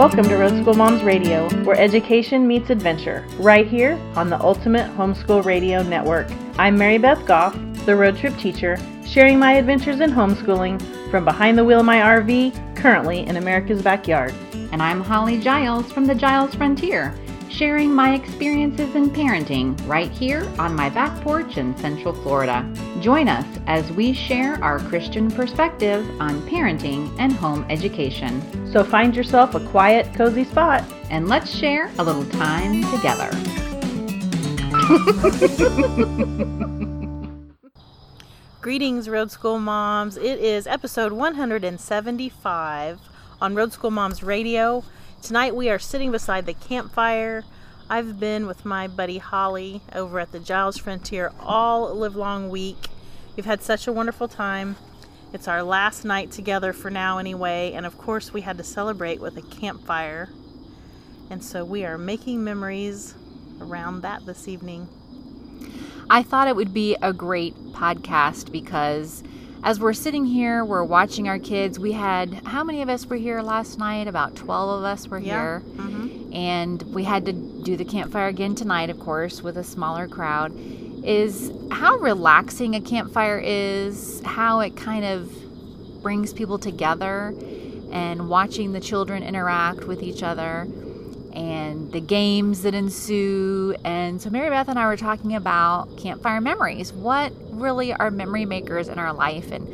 Welcome to Road School Moms Radio, where education meets adventure, right here on the Ultimate Homeschool Radio Network. I'm Mary Beth Goff, the road trip teacher, sharing my adventures in homeschooling from behind the wheel of my RV, currently in America's backyard. And I'm Holly Giles from the Giles Frontier, sharing my experiences in parenting right here on my back porch in Central Florida. Join us as we share our Christian perspective on parenting and home education. So find yourself a quiet, cozy spot and let's share a little time together. Greetings, Road School Moms. It is episode 175 on Road School Moms Radio. Tonight we are sitting beside the campfire. I've been with my buddy Holly over at the Giles Frontier all live long week. We've had such a wonderful time. It's our last night together for now, anyway, and of course, we had to celebrate with a campfire. And so we are making memories around that this evening. I thought it would be a great podcast because as we're sitting here, we're watching our kids. We had, how many of us were here last night? About 12 of us were Yeah. here. Mm-hmm. And we had to do the campfire again tonight, of course, with a smaller crowd. Is how relaxing a campfire is, how it kind of brings people together, and watching the children interact with each other and the games that ensue. And so, Mary Beth and I were talking about campfire memories. What really are memory makers in our life? And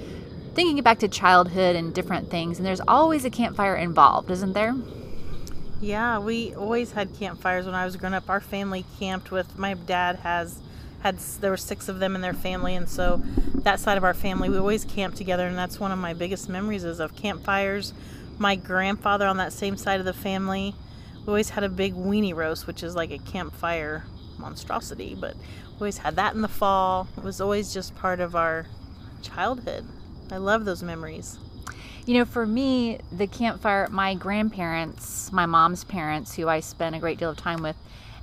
thinking back to childhood and different things. And there's always a campfire involved, isn't there? Yeah, we always had campfires when I was growing up. Our family camped with my dad has had there were six of them in their family, and so that side of our family we always camped together, and that's one of my biggest memories is of campfires. My grandfather on that same side of the family, we always had a big weenie roast, which is like a campfire monstrosity, but we always had that in the fall. It was always just part of our childhood. I love those memories. You know, for me, the campfire, my grandparents, my mom's parents, who I spent a great deal of time with,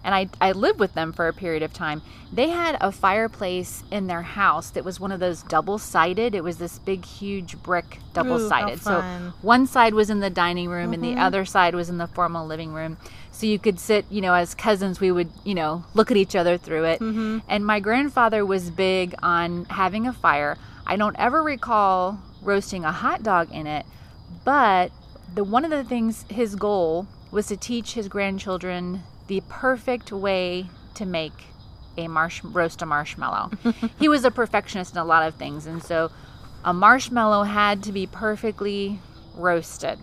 and I, I lived with them for a period of time, they had a fireplace in their house that was one of those double sided. It was this big, huge brick double sided. So one side was in the dining room and the mm-hmm. other side was in the formal living room. So you could sit, you know, as cousins, we would, you know, look at each other through it. Mm-hmm. And my grandfather was big on having a fire. I don't ever recall roasting a hot dog in it, but the one of the things his goal was to teach his grandchildren the perfect way to make a marsh roast a marshmallow. he was a perfectionist in a lot of things, and so a marshmallow had to be perfectly roasted.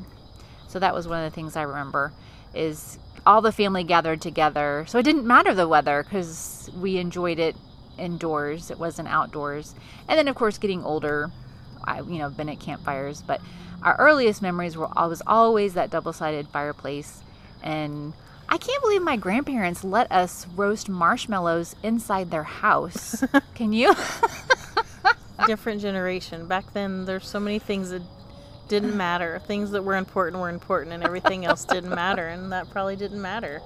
So that was one of the things I remember is all the family gathered together. So it didn't matter the weather because we enjoyed it indoors. It wasn't outdoors. And then of course getting older, I you know been at campfires, but our earliest memories were always always that double-sided fireplace and I can't believe my grandparents let us roast marshmallows inside their house. Can you? different generation. Back then, there's so many things that didn't matter. Things that were important were important, and everything else didn't matter, and that probably didn't matter.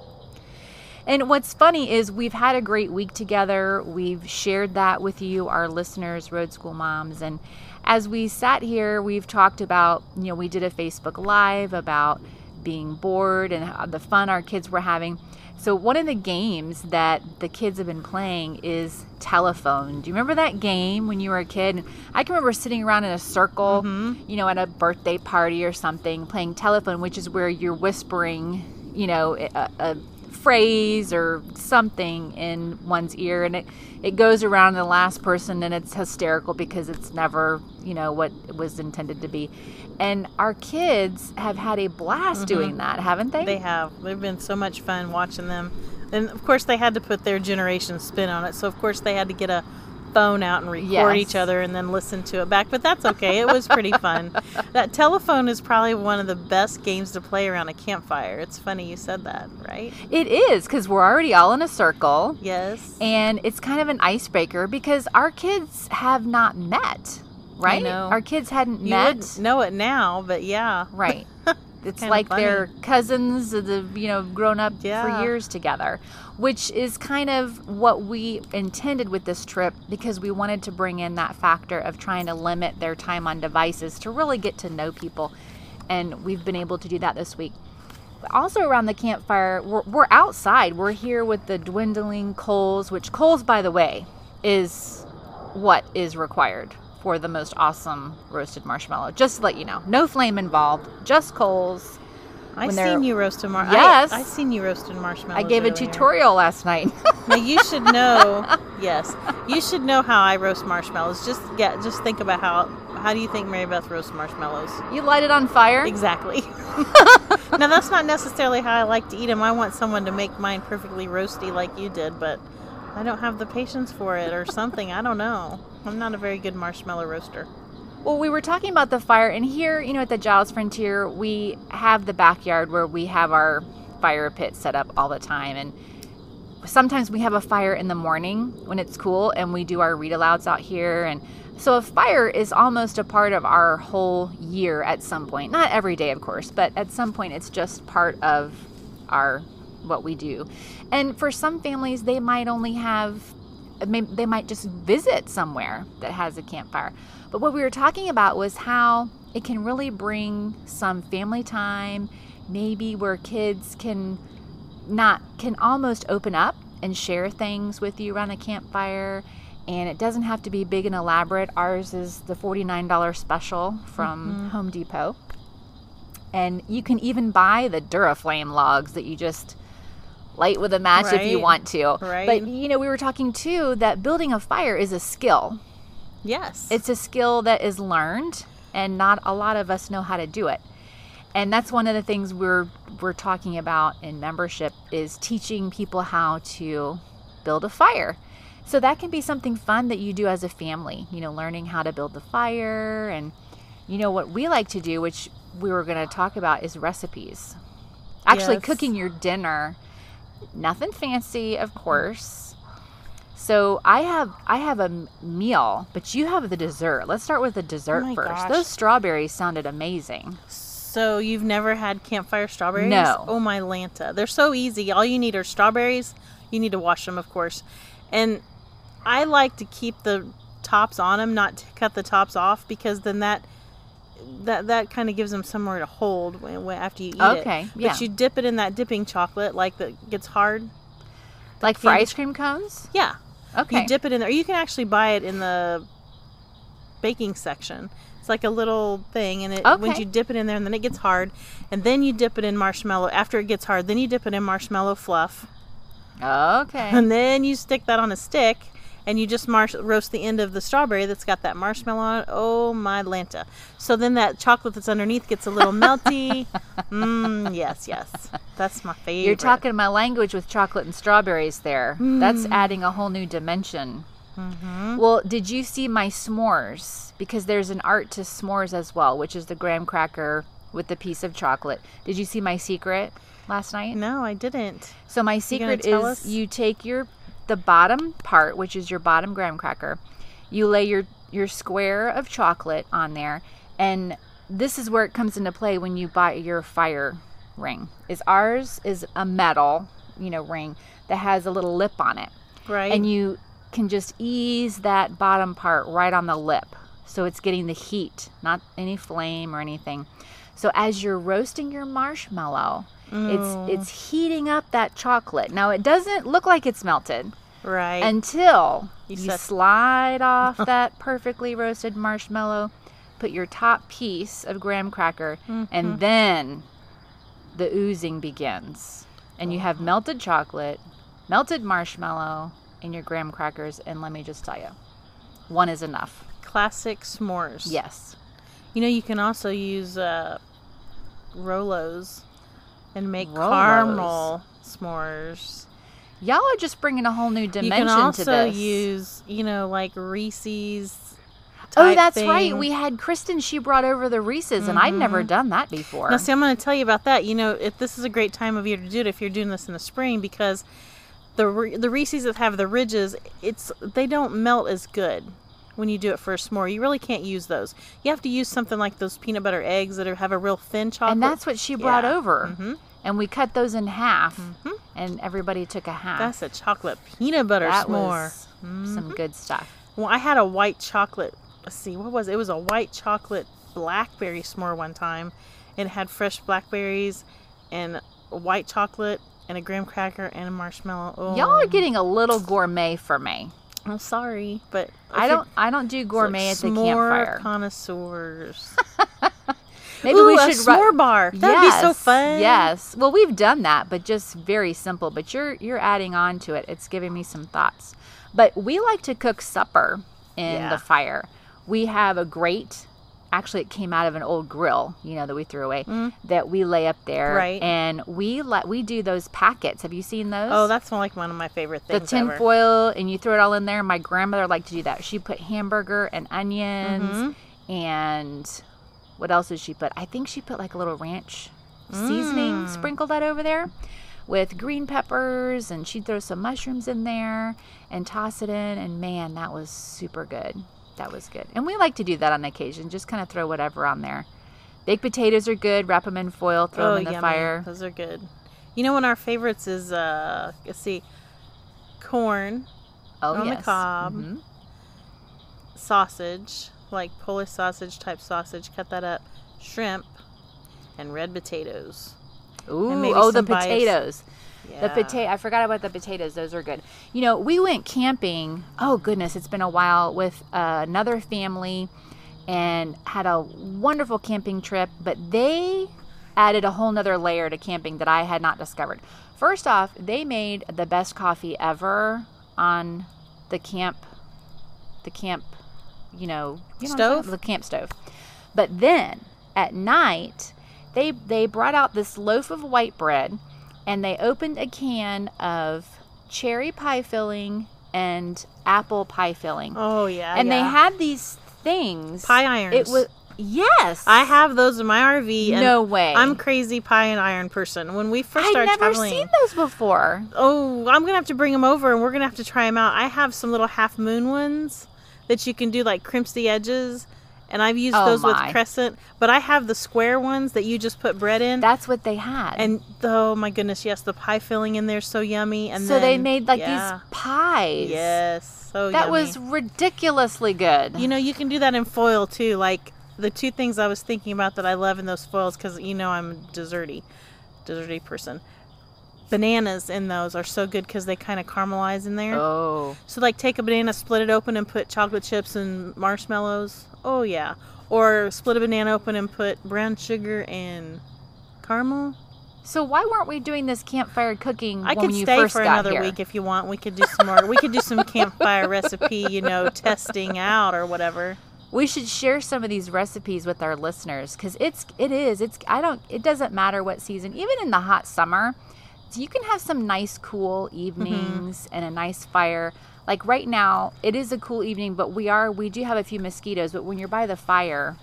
And what's funny is we've had a great week together. We've shared that with you, our listeners, Road School Moms. And as we sat here, we've talked about, you know, we did a Facebook Live about being bored and the fun our kids were having. So, one of the games that the kids have been playing is telephone. Do you remember that game when you were a kid? I can remember sitting around in a circle, mm-hmm. you know, at a birthday party or something, playing telephone, which is where you're whispering, you know, a, a phrase or something in one's ear and it, it goes around the last person and it's hysterical because it's never you know what it was intended to be and our kids have had a blast mm-hmm. doing that haven't they They have. They've been so much fun watching them. And of course, they had to put their generation spin on it. So, of course, they had to get a phone out and record Yes. each other and then listen to it back. But that's okay. It was pretty fun. that telephone is probably one of the best games to play around a campfire. It's funny you said that, right? it is because we're already all in a circle Yes. and it's kind of an icebreaker because our kids have not met right know. our kids hadn't You met know it now, but yeah. Right. It's Kinda like funny. they're cousins have, you know, grown up Yeah. for years together, which is kind of what we intended with this trip because we wanted to bring in that factor of trying to limit their time on devices to really get to know people. And we've been able to do that this week. also around the campfire, we're, we're outside. We're here with the dwindling coals, which coals, by the way, is what is required for the most awesome roasted marshmallow. Just to let you know, no flame involved, just coals. I when they're- seen you roasted mar. Yes. I, I seen you roasted marshmallow. I gave a tutorial last night. Now you should know. yes, you should know how I roast marshmallows. Just yeah, just think about how. How do you think Mary Beth roasts marshmallows? you light it on fire. Exactly. now that's not necessarily how I like to eat them. I want someone to make mine perfectly roasty like you did, but I don't have the patience for it or something. I don't know. I'm not a very good marshmallow roaster. Well, we were talking about the fire, and here, you know, at the Giles Frontier, we have the backyard where we have our fire pit set up all the time. And sometimes we have a fire in the morning when it's cool, and we do our read alouds out here. And so a fire is almost a part of our whole year at some point. Not every day, of course, but at some point, it's just part of our what we do. And for some families, they might only have they might just visit somewhere that has a campfire. But what we were talking about was how it can really bring some family time, maybe where kids can not can almost open up and share things with you around a campfire. And it doesn't have to be big and elaborate. Ours is the $49 special from mm-hmm. Home Depot. And you can even buy the Duraflame logs that you just light with a match if you want to. Right. But you know, we were talking too that building a fire is a skill. Yes. It's a skill that is learned and not a lot of us know how to do it. And that's one of the things we're we're talking about in membership is teaching people how to build a fire. So that can be something fun that you do as a family, you know, learning how to build the fire and you know what we like to do which we were going to talk about is recipes. Actually Yes. cooking your dinner. Nothing fancy, of course. So I have I have a meal, but you have the dessert. Let's start with the dessert Oh first. gosh. Those strawberries sounded amazing. So you've never had campfire strawberries? No. Oh my Lanta. They're so easy. All you need are strawberries. You need to wash them, of course. And I like to keep the tops on them, not to cut the tops off, because then that that that kind of gives them somewhere to hold when, when, after you eat it. Okay, Yeah. But you dip it in that dipping chocolate, like that gets hard. Like for ice cream cones? Yeah. Okay. You dip it in there. You can actually buy it in the baking section. It's like a little thing, and it Okay. you dip it in there, and then it gets hard, and then you dip it in marshmallow. After it gets hard, then you dip it in marshmallow fluff, okay. and then you stick that on a stick, and you just marsh- roast the end of the strawberry that's got that marshmallow on it. Oh my lanta! So then that chocolate that's underneath gets a little melty. Mmm, yes, yes, that's my favorite. You're talking my language with chocolate and strawberries there. Hmm. That's adding a whole new dimension. Mm-hmm. Well, did you see my s'mores? Because there's an art to s'mores as well, which is the graham cracker with the piece of chocolate. Did you see my secret last night? No, I didn't. So my secret tell is us? you take your the bottom part, which is your bottom graham cracker, you lay your your square of chocolate on there, and this is where it comes into play when you buy your fire ring. Is ours is a metal, you know, ring that has a little lip on it, Right. and you can just ease that bottom part right on the lip, so it's getting the heat, not any flame or anything. So as you're roasting your marshmallow, It's it's heating up that chocolate. Now it doesn't look like it's melted right. until You you, slide off that perfectly roasted marshmallow, put your top piece of graham cracker, Mm-hmm. and then the oozing begins. And you have melted chocolate, melted marshmallow, and your graham crackers. And let me just tell you, one is enough. classic s'mores. Yes. You know, you can also use uh, Rolos and make Rolos. caramel s'mores. Y'all are just bringing a whole new dimension You can also to this. use, you know, like Reese's. Oh, that's right. We had Kristen. She brought over the Reese's, and I'd never done that before. Now, see, I'm going to tell you about that. You know, if this is a great time of year to do it if you're doing this in the spring because the the Reese's that have the ridges, it's they don't melt as good when you do it for a s'more. You really can't use those. You have to use something like those peanut butter eggs that are, have a real thin chocolate. and that's what she brought Yeah. over. Mhm. And we cut those in half, Mhm. and everybody took a half. That's a chocolate peanut butter that s'more. was some good stuff. Well, I had a white chocolate. Let's see, what was it? It was a white chocolate blackberry s'more one time. It had fresh blackberries and white chocolate and a graham cracker and a marshmallow. Oh, Y'all are getting a little gourmet for me. I'm sorry, but I don't. I don't do gourmet like at the s'more campfire. connoisseurs. Maybe Ooh, we a should. ru- s'more bar. That'd be so fun. Yes. Well, we've done that, but just very simple. But you're you're adding on to it. It's giving me some thoughts. But we like to cook supper in Yeah. the fire. We have a grate. Actually, it came out of an old grill, you know, that we threw away. That we lay up there, Mm. Right. And we let we do those packets. Have you seen those? Oh, that's one, like one of my favorite things. the tin ever. foil, and you throw it all in there. My grandmother liked to do that. She put hamburger and onions, Mm-hmm. and what else did she put? I think she put like a little ranch seasoning, Mm. sprinkled that over there with green peppers, and she'd throw some mushrooms in there and toss it in. And man, that was super good. That was good. And we like to do that on occasion, just kind of throw whatever on there. Baked potatoes are good. Wrap them in foil, throw oh, them in the yummy. fire. Those are good. You know, one of our favorites is uh, let's see, corn, Oh, on the yes. cob. Mhm. sausage, like Polish sausage type sausage. Cut that up, shrimp, and red potatoes. Ooh, oh, the bias- potatoes. Yeah. The potato. I forgot about the potatoes. Those are good. You know, we went camping. Oh goodness, it's been a while with uh, another family, and had a wonderful camping trip. But they added a whole nother layer to camping that I had not discovered. First off, they made the best coffee ever on the camp, the camp, you know, you know Stove? the camp stove. But then at night, they they brought out this loaf of white bread, and they opened a can of cherry pie filling and apple pie filling, Oh yeah. and they had these things. pie irons. It was yes. I have those in my RV. And No way. I'm crazy pie and iron person. When we first started I've never traveling, seen those before. oh, I'm gonna have to bring them over, and we're gonna have to try them out. I have some little half moon ones that you can do like crimps the edges, and I've used Oh, those my. with crescent. But I have the square ones that you just put bread in. That's what they had. and oh my goodness, yes, the pie filling in there is so yummy. And so they made like yeah. these pies. Yes, so That yummy. was ridiculously good. You know, you can do that in foil too. Like the two things I was thinking about that I love in those foils, because you know I'm a desserty, desserty person. Bananas in those are so good because they kind of caramelize in there. oh. So like take a banana, split it open, and put chocolate chips and marshmallows. Oh yeah. Or split a banana open and put brown sugar and caramel. So why weren't we doing this campfire cooking I when could you stay first for another here? week if you want. We could do some more. we could do some campfire recipe, you know, testing out or whatever. we should share some of these recipes with our listeners because it's it is it's i don't it doesn't matter what season even in the hot summer you can have some nice cool mm-hmm. evenings and a nice fire. Like right now it is a cool evening but we are we do have a few mosquitoes but when you're by the fire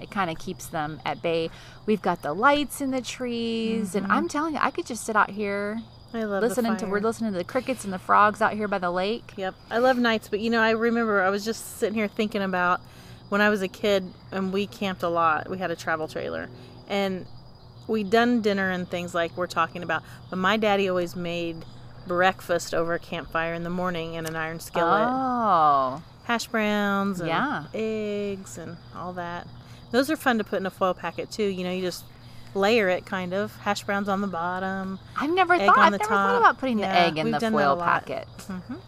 it kind of keeps them at bay. We've got the lights in the trees and mm-hmm. i'm telling you i could just sit out here I love listening to we're listening to the crickets and the frogs out here by the lake. Yep, I love nights, but you know, I remember I was just sitting here thinking about when I was a kid and we camped a lot. We had a travel trailer, and we done dinner and things like we're talking about. But my daddy always made breakfast over a campfire in the morning in an iron skillet, oh hash browns, and Yeah. eggs, and all that. Those are fun to put in a foil packet too. You know, you just layer it kind of hash browns on the bottom. I've never thought. I've never thought about putting the egg in the foil packet. Mhm.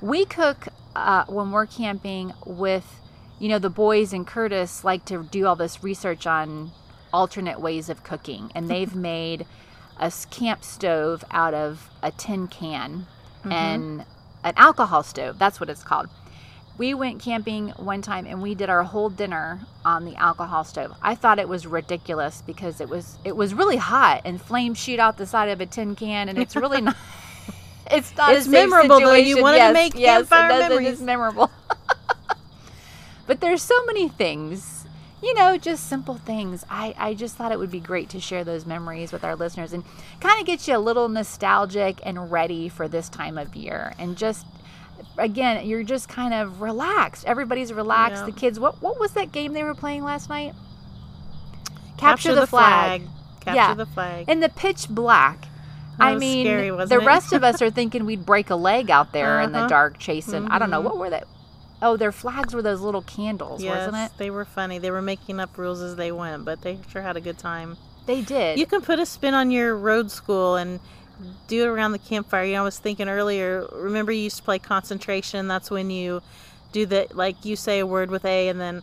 We cook uh, when we're camping with, you know, the boys and Curtis like to do all this research on alternate ways of cooking, and they've made a camp stove out of a tin can Mm-hmm. and an alcohol stove. That's what it's called. We went camping one time and we did our whole dinner on the alcohol stove. I thought it was ridiculous because it was it was really hot and flames shoot out the side of a tin can and it's really not it's not It's memorable, though. You want wanted to yes, make yes, campfire it does, memories. is memorable. but there's so many things, you know, just simple things. I, I just thought it would be great to share those memories with our listeners and kind of get you a little nostalgic and ready for this time of year. And just, again, you're just kind of relaxed. Everybody's relaxed. Yeah. The kids, what, what was that game they were playing last night? Capture, the, flag. Capture Yeah. the flag. In the pitch black. That I mean, scary, the it? rest of us are thinking we'd break a leg out there in the Uh-huh. dark chasing. I don't know Mhm. what were they. Oh, their flags were those little candles, yes, wasn't it? they were funny. They were making up rules as they went, but they sure had a good time. They did. You can put a spin on your road school and do it around the campfire. You know, I was thinking earlier, remember you used to play concentration? That's when you do the, like, you say a word with A and then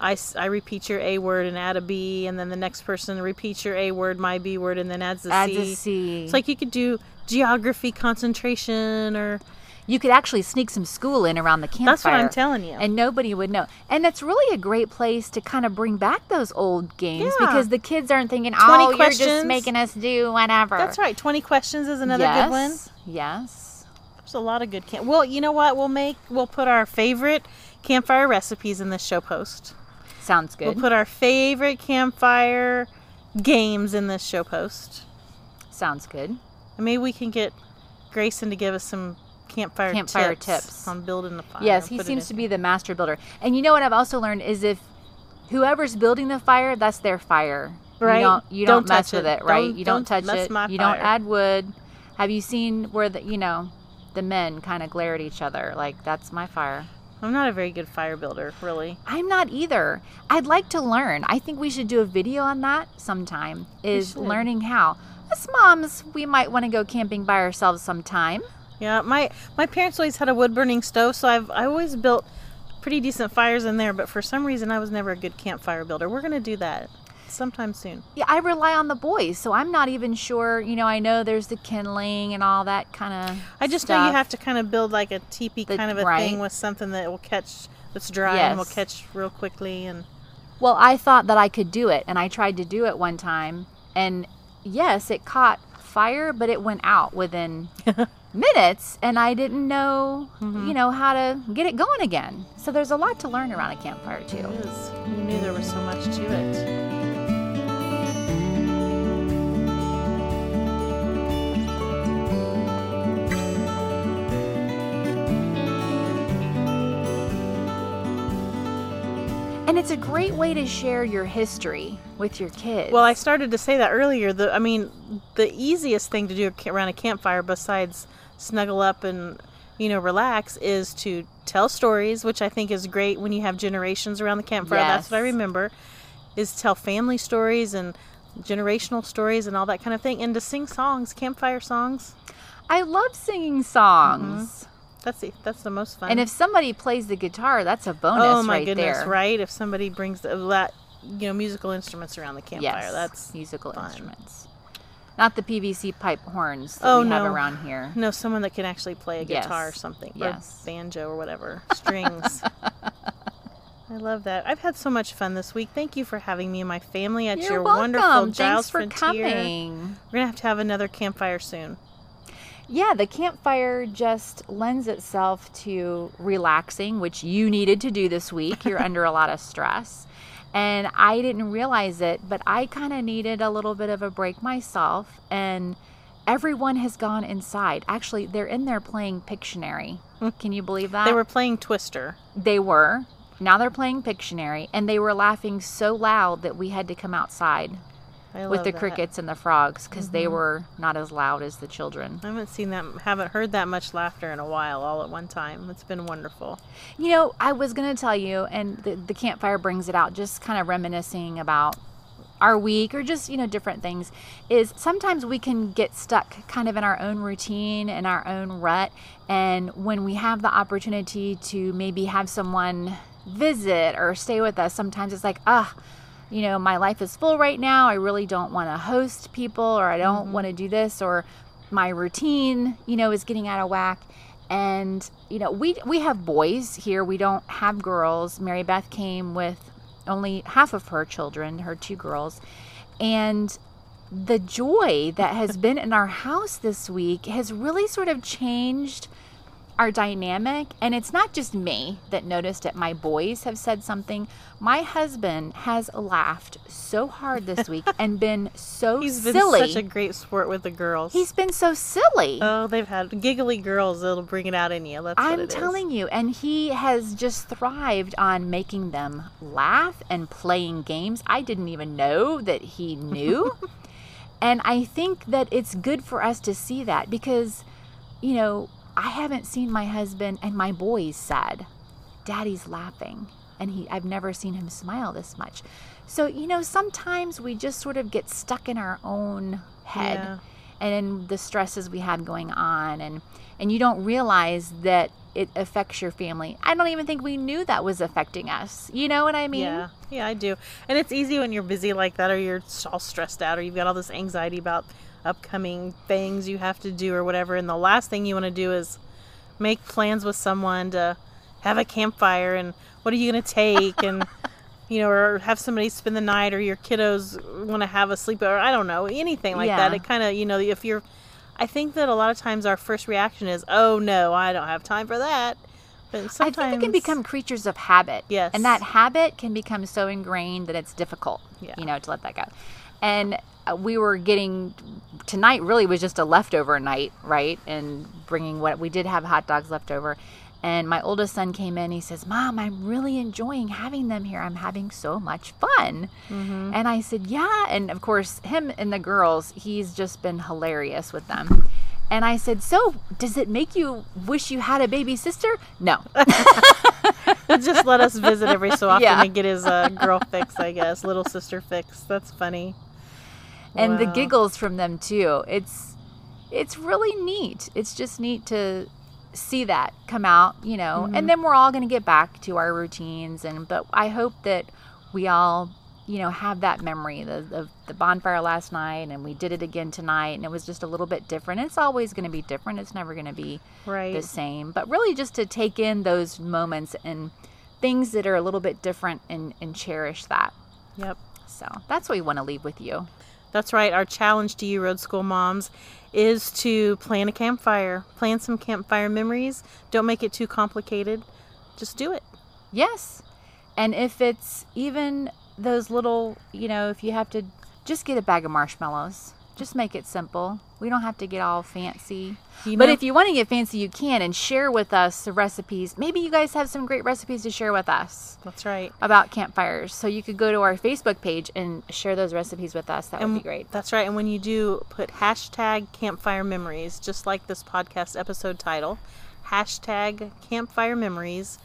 I, I repeat your A word and add a B, and then the next person repeats your A word, my B word, and then adds the Adds C. a C. It's like you could do geography concentration or. You could actually sneak some school in around the campfire. That's what I'm telling you. And nobody would know. And that's really a great place to kind of bring back those old games Yeah. because the kids aren't thinking, 20 oh, you're questions. just making us do whatever. That's right. 20 questions is another yes. good one. Yes. There's a lot of good camp. Well, you know what? We'll make we'll put our favorite campfire recipes in this show post. Sounds good. We'll put our favorite campfire games in this show post. Sounds good. And maybe we can get Grayson to give us some campfire, Campfire tips, tips. on building the fire. Yes, he seems to be the master builder. And you know what I've also learned is if whoever's building the fire, that's their fire. Right. You don't you Don't don't, mess touch with it. it, right? Don't- you don't, touch it. you don't add wood. Have you seen where the you know the men kind of glare at each other like that's my fire? I'm not a very good fire builder, really. I'm not either. I'd like to learn. I think we should do a video on that sometime. Is learning how. Us moms, we might want to go camping by ourselves sometime. Yeah, my my parents always had a wood burning stove, so I've I always built pretty decent fires in there. But for some reason, I was never a good campfire builder. We're gonna do that sometime soon. Yeah, I rely on the boys, so I'm not even sure. You know, I know there's the kindling and all that kind of. I just know you have to kind of build like a teepee The- kind of a right. thing with something that will catch that's dry and will catch real quickly and Well, I thought that I could do it, and I tried to do it one time, and yes, it caught fire, but it went out within minutes, and I didn't know, Mm-hmm. you know, how to get it going again. So there's a lot to learn around a campfire too. You knew there was so much to it. And it's a great way to share your history with your kids. Well, I started to say that earlier. The I mean, the easiest thing to do around a campfire, besides snuggle up and you know relax, is to tell stories, which I think is great when you have generations around the campfire. That's what I remember. Is tell family stories and generational stories and all that kind of thing, and to sing songs, campfire songs. I love singing songs. Mm-hmm. That's the that's the most fun. And if somebody plays the guitar, that's a bonus oh my right goodness, there. right? If somebody brings the, that you know musical instruments around the campfire, Yes, that's musical fun. instruments. Not the PVC pipe horns that Oh, we have no. around here. No, someone that can actually play a guitar or something. Yes. Or banjo or whatever. Strings. I love that. I've had so much fun this week. Thank you for having me and my family at You're your welcome. wonderful Thanks for Frontier. coming. We're gonna have to have another campfire soon. Yeah, the campfire just lends itself to relaxing, which you needed to do this week. You're under a lot of stress. And I didn't realize it, but I kind of needed a little bit of a break myself. And everyone has gone inside. Actually, they're in there playing Pictionary. Hmm. Can you believe that? They were playing Twister. They were. Now they're playing Pictionary, and they were laughing so loud that we had to come outside with the that. crickets and the frogs because they were not as loud as the children. I haven't seen that, haven't heard that much laughter in a while, all at one time. It's been wonderful. You know, I was going to tell you, and the, the campfire brings it out, just kind of reminiscing about our week or just, you know, different things, is sometimes we can get stuck kind of in our own routine and our own rut. And when we have the opportunity to maybe have someone visit or stay with us, sometimes it's like, ah, you know, my life is full right now. I really don't want to host people or I don't mm-hmm. want to do this or my routine, you know, is getting out of whack. And, you know, we we have boys here. We don't have girls. Mary Beth came with only half of her children, her two girls. And the joy that has been in our house this week has really sort of changed our dynamic and it's not just me that noticed it my boys have said something my husband has laughed so hard this week and been so He's been silly such a great sport with the girls. he's been so silly oh, they've had giggly girls that'll bring it out in you. That's I'm it is. telling you, and he has just thrived on making them laugh and playing games. I didn't even know that he knew. and I think that it's good for us to see that because, you know, I haven't seen my husband and my boys sad. Daddy's laughing. and he I've never seen him smile this much. So, you know, sometimes we just sort of get stuck in our own head Yeah. and the stresses we have going on and and you don't realize that it affects your family. I don't even think we knew that was affecting us. You know what I mean? Yeah, yeah, I do. And it's easy when you're busy like that, or you're all stressed out, or you've got all this anxiety about upcoming things you have to do, or whatever. And the last thing you want to do is make plans with someone to have a campfire, and what are you going to take, and you know, or have somebody spend the night, or your kiddos want to have a sleepover. I don't know, anything like that. It kind of, you know, if you're, I think that a lot of times our first reaction is, "Oh no, I don't have time for that." But sometimes I think we can become creatures of habit. Yes. And that habit can become so ingrained that it's difficult, Yeah. you know, to let that go. And we were getting tonight really was just a leftover night, right? And bringing what we did have hot dogs left over. And my oldest son came in. He says, "Mom, I'm really enjoying having them here. I'm having so much fun." Mm-hmm. And I said, "Yeah." And of course, him and the girls, he's just been hilarious with them. And I said, "So, does it make you wish you had a baby sister?" No. Just let us visit every so often Yeah. and get his uh, girl fix, I guess, little sister fix. That's funny. And the giggles from them too. It's it's really neat. It's just neat to see that come out, you know. Mm-hmm. And then we're all going to get back to our routines and but I hope that we all, you know, have that memory the the, the bonfire last night and we did it again tonight and it was just a little bit different. It's always going to be different. It's never going to be Right. the same. But really just to take in those moments and things that are a little bit different and and cherish that. Yep. So, that's what we want to leave with you. That's right. Our challenge to you, Road School moms, is to plan a campfire. Plan some campfire memories. Don't make it too complicated. Just do it. Yes. And if it's even those little, you know, if you have to just get a bag of marshmallows, just make it simple. We don't have to get all fancy. You but if you want to get fancy, you can and share with us the recipes. Maybe you guys have some great recipes to share with us That's right. about campfires. So you could go to our Facebook page and share those recipes with us. That would be great. That's right. And when you do, put hashtag campfire memories, just like this podcast episode title, hashtag campfire memories.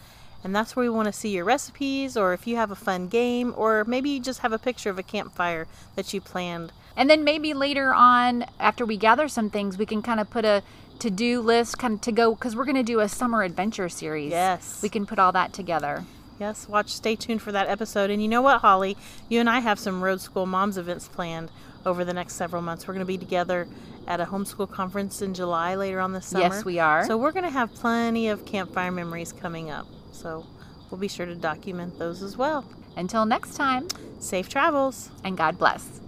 And that's where we want to see your recipes, or if you have a fun game, or maybe you just have a picture of a campfire that you planned. And then maybe later on, after we gather some things, we can kind of put a to do list kind of to go because we're going to do a summer adventure series. Yes. We can put all that together. Yes, watch, stay tuned for that episode. And you know what, Holly? You and I have some Road School Moms events planned over the next several months. We're going to be together at a homeschool conference in July later on this summer. Yes, we are. So we're going to have plenty of campfire memories coming up. So we'll be sure to document those as well. Until next time, Safe travels. and God bless.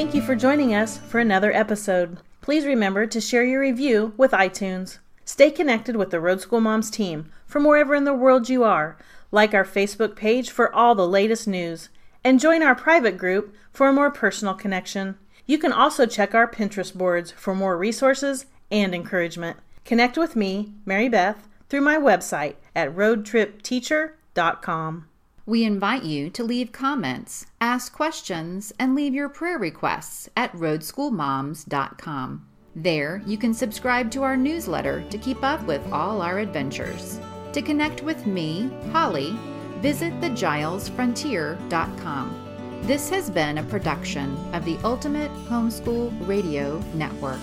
Thank you for joining us for another episode. Please remember to share your review with iTunes. Stay connected with the Road School Moms team from wherever in the world you are. Like our Facebook page for all the latest news. And join our private group for a more personal connection. You can also check our Pinterest boards for more resources and encouragement. Connect with me, Mary Beth, through my website at roadtripteacher.com. We invite you to leave comments, ask questions, and leave your prayer requests at roadschoolmoms.com. There, you can subscribe to our newsletter to keep up with all our adventures. To connect with me, Holly, visit thegilesfrontier.com. This has been a production of the Ultimate Homeschool Radio Network.